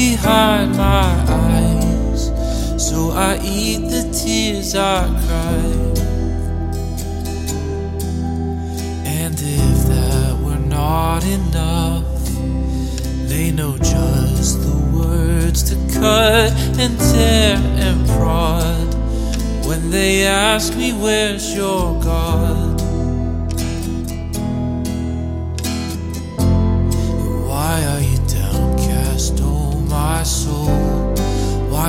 behind my eyes, so I eat the tears I cry. And if that were not enough, they know just the words to cut and tear and prod when they ask me, Where's your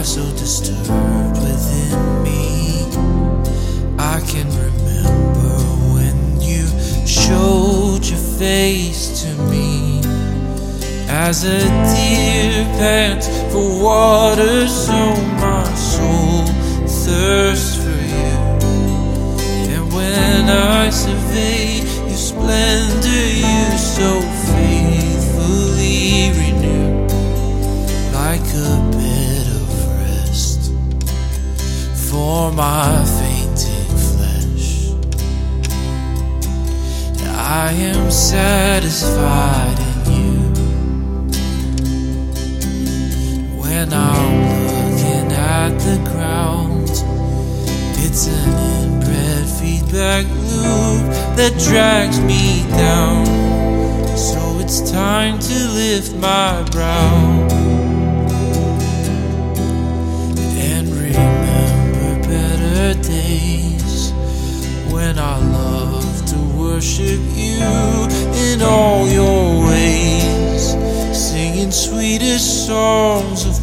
Why so disturbed within me? I can remember when you showed your face to me as a deer pants for water, so my soul thirsts for you. And when I survey your splendor, you so for my fainting flesh. I am satisfied in you when I'm looking at the ground. It's an inbred feedback loop that drags me down. So it's time to lift my brow days when I love to worship you in all your ways, singing sweetest songs of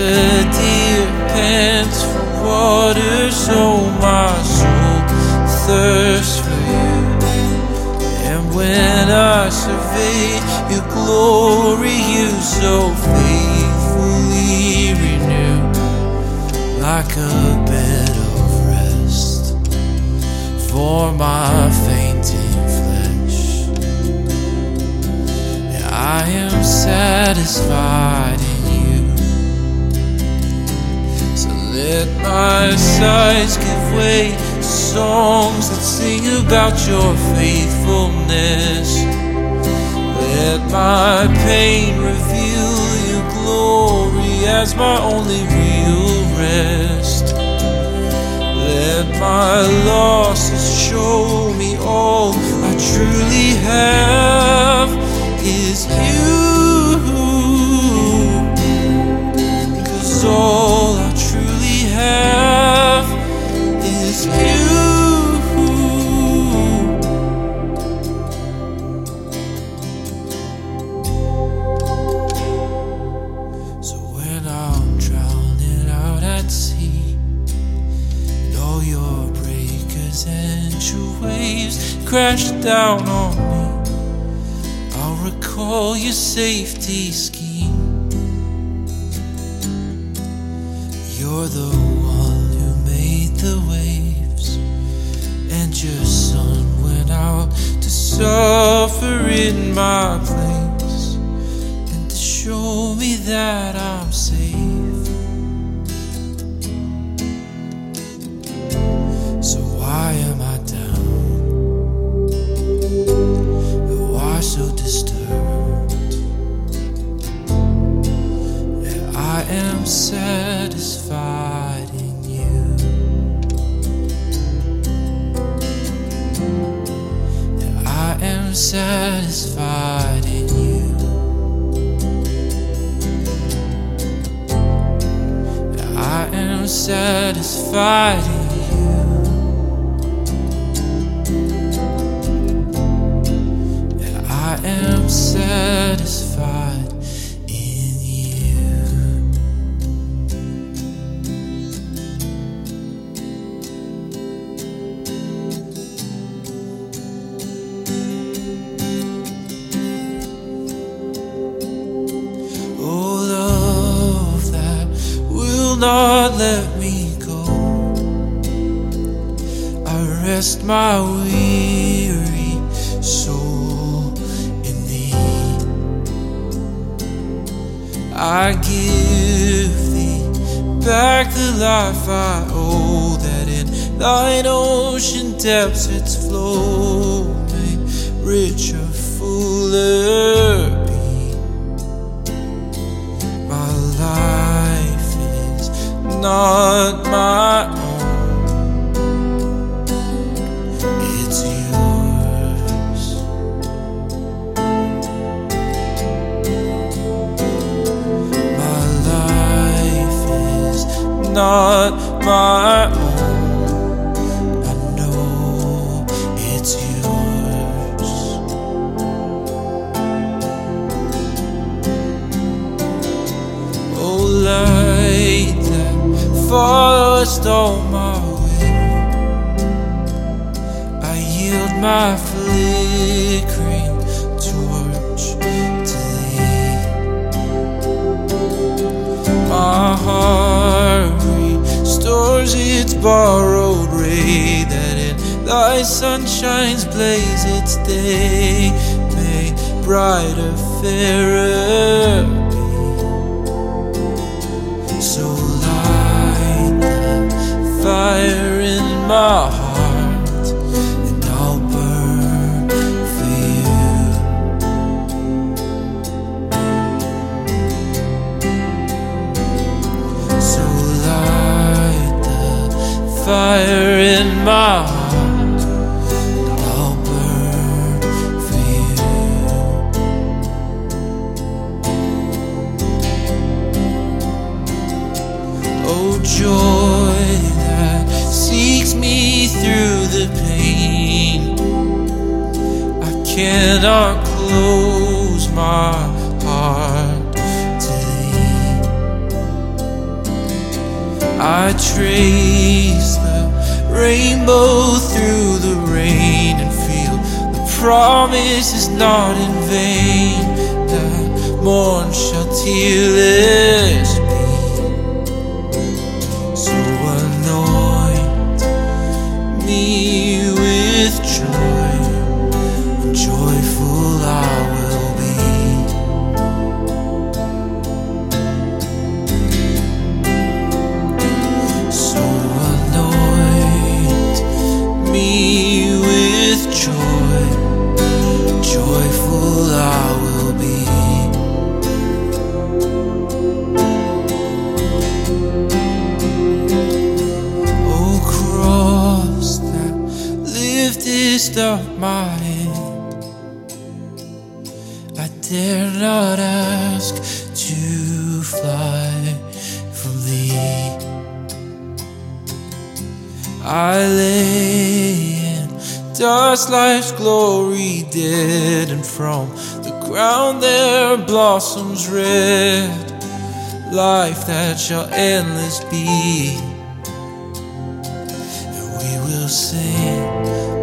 a deer pants for water, so my soul thirsts for you. And when I survey your glory, you so faithfully renew like a bed of rest for my fainting flesh. I am satisfied let my sighs give way to songs that sing about your faithfulness. Let my pain reveal your glory as my only real rest. Let my losses show me all I truly have is you. Cause all I is you. So when I'm drowning out at sea, and all your breakers and your waves crash down on me, I'll recall your safety scheme. In my depths its flow I yield my flickering torch to thee. My heart restores its borrowed ray that in thy sunshine's blaze its day may brighter, fairer fire in my heart, and I'll burn for you. So light the fire in my heart, I trace the rainbow through the rain and feel the promise is not in vain. That morn shall tearless be. So anoint me with joy, up my head, I dare not ask to fly from thee. I lay in dust life's glory dead, and from the ground there blossoms red, life that shall endless be. We will sing,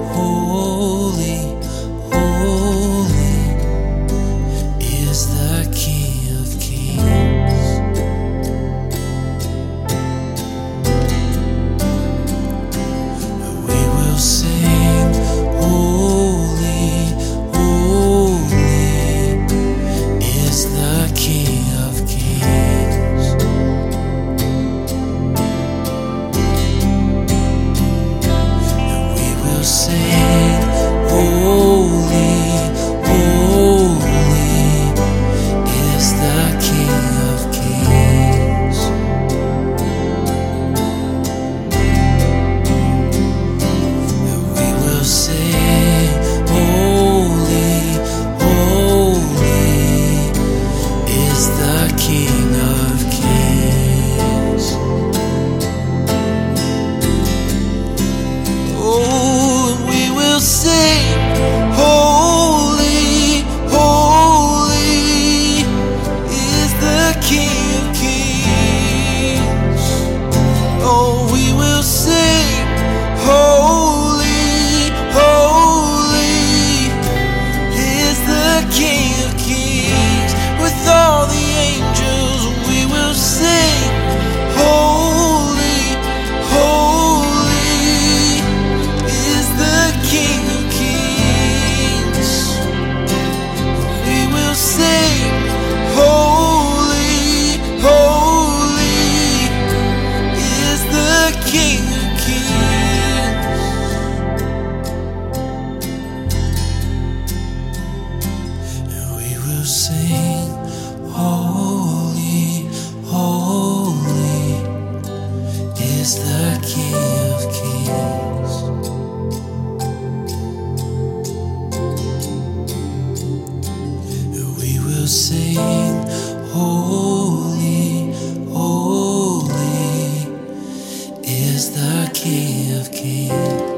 is the key of Kings.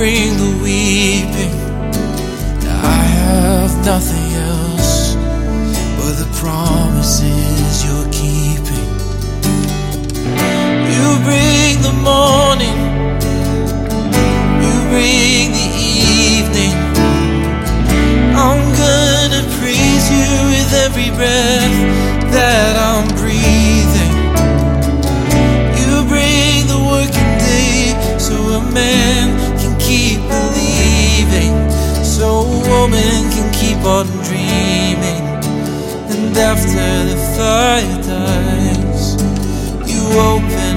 Bring the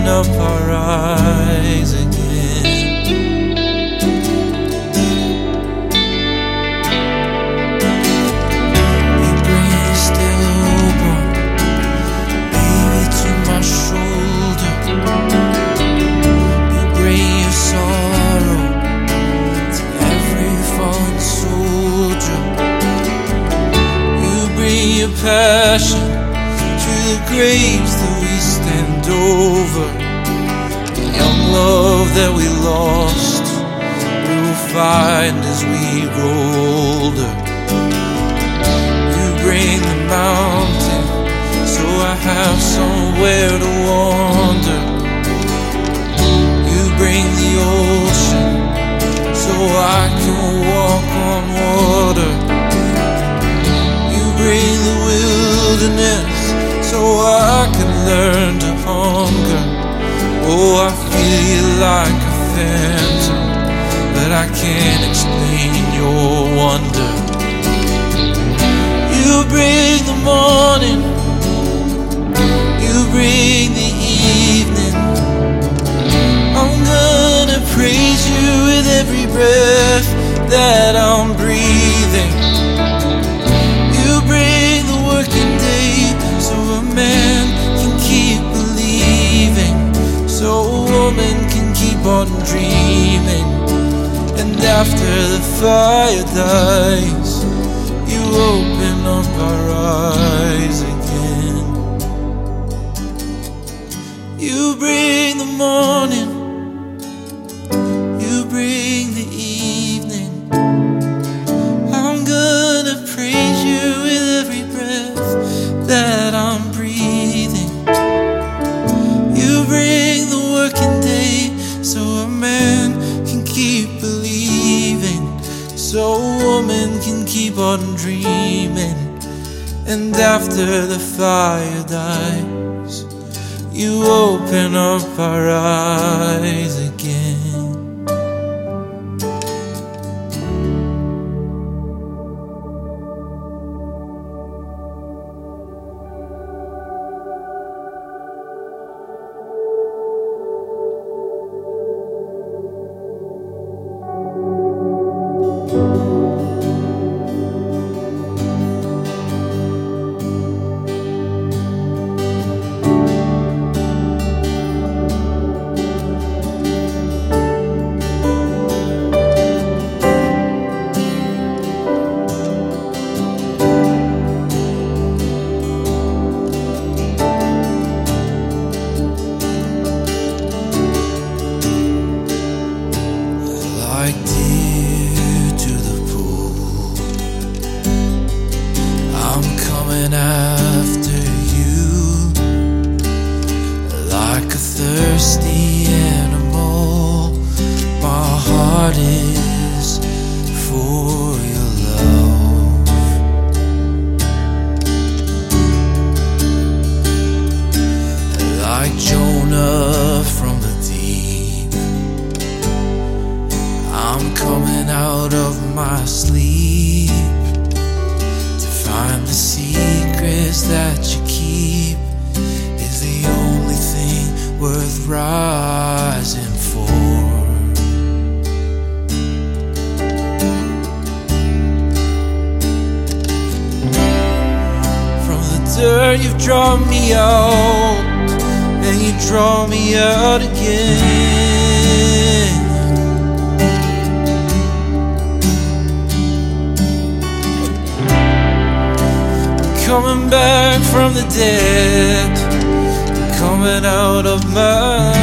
open up our eyes again. Bring a stillborn baby to my shoulder. You bring your sorrow to every fallen soldier. You bring your passion to the graves that we stand over. The young love that we lost, we will find as we grow older. You bring the mountain, so I have somewhere to wander. You bring the ocean, so I can walk on water. You bring the wilderness so I can learn to hunger. Oh, I feel like a phantom, but I can't explain your wonder. You bring the morning, you bring the evening. I'm gonna praise you with every breath that I'm breathing. Dreaming. And after the fire dies, you open up our eyes again. You bring the morning, dreaming. And after the fire dies, you open up our eyes again. sleep to find the secrets that you keep is the only thing worth rising for. From the dirt, you've drawn me out, and you draw me out again. Coming back from the dead, coming out of my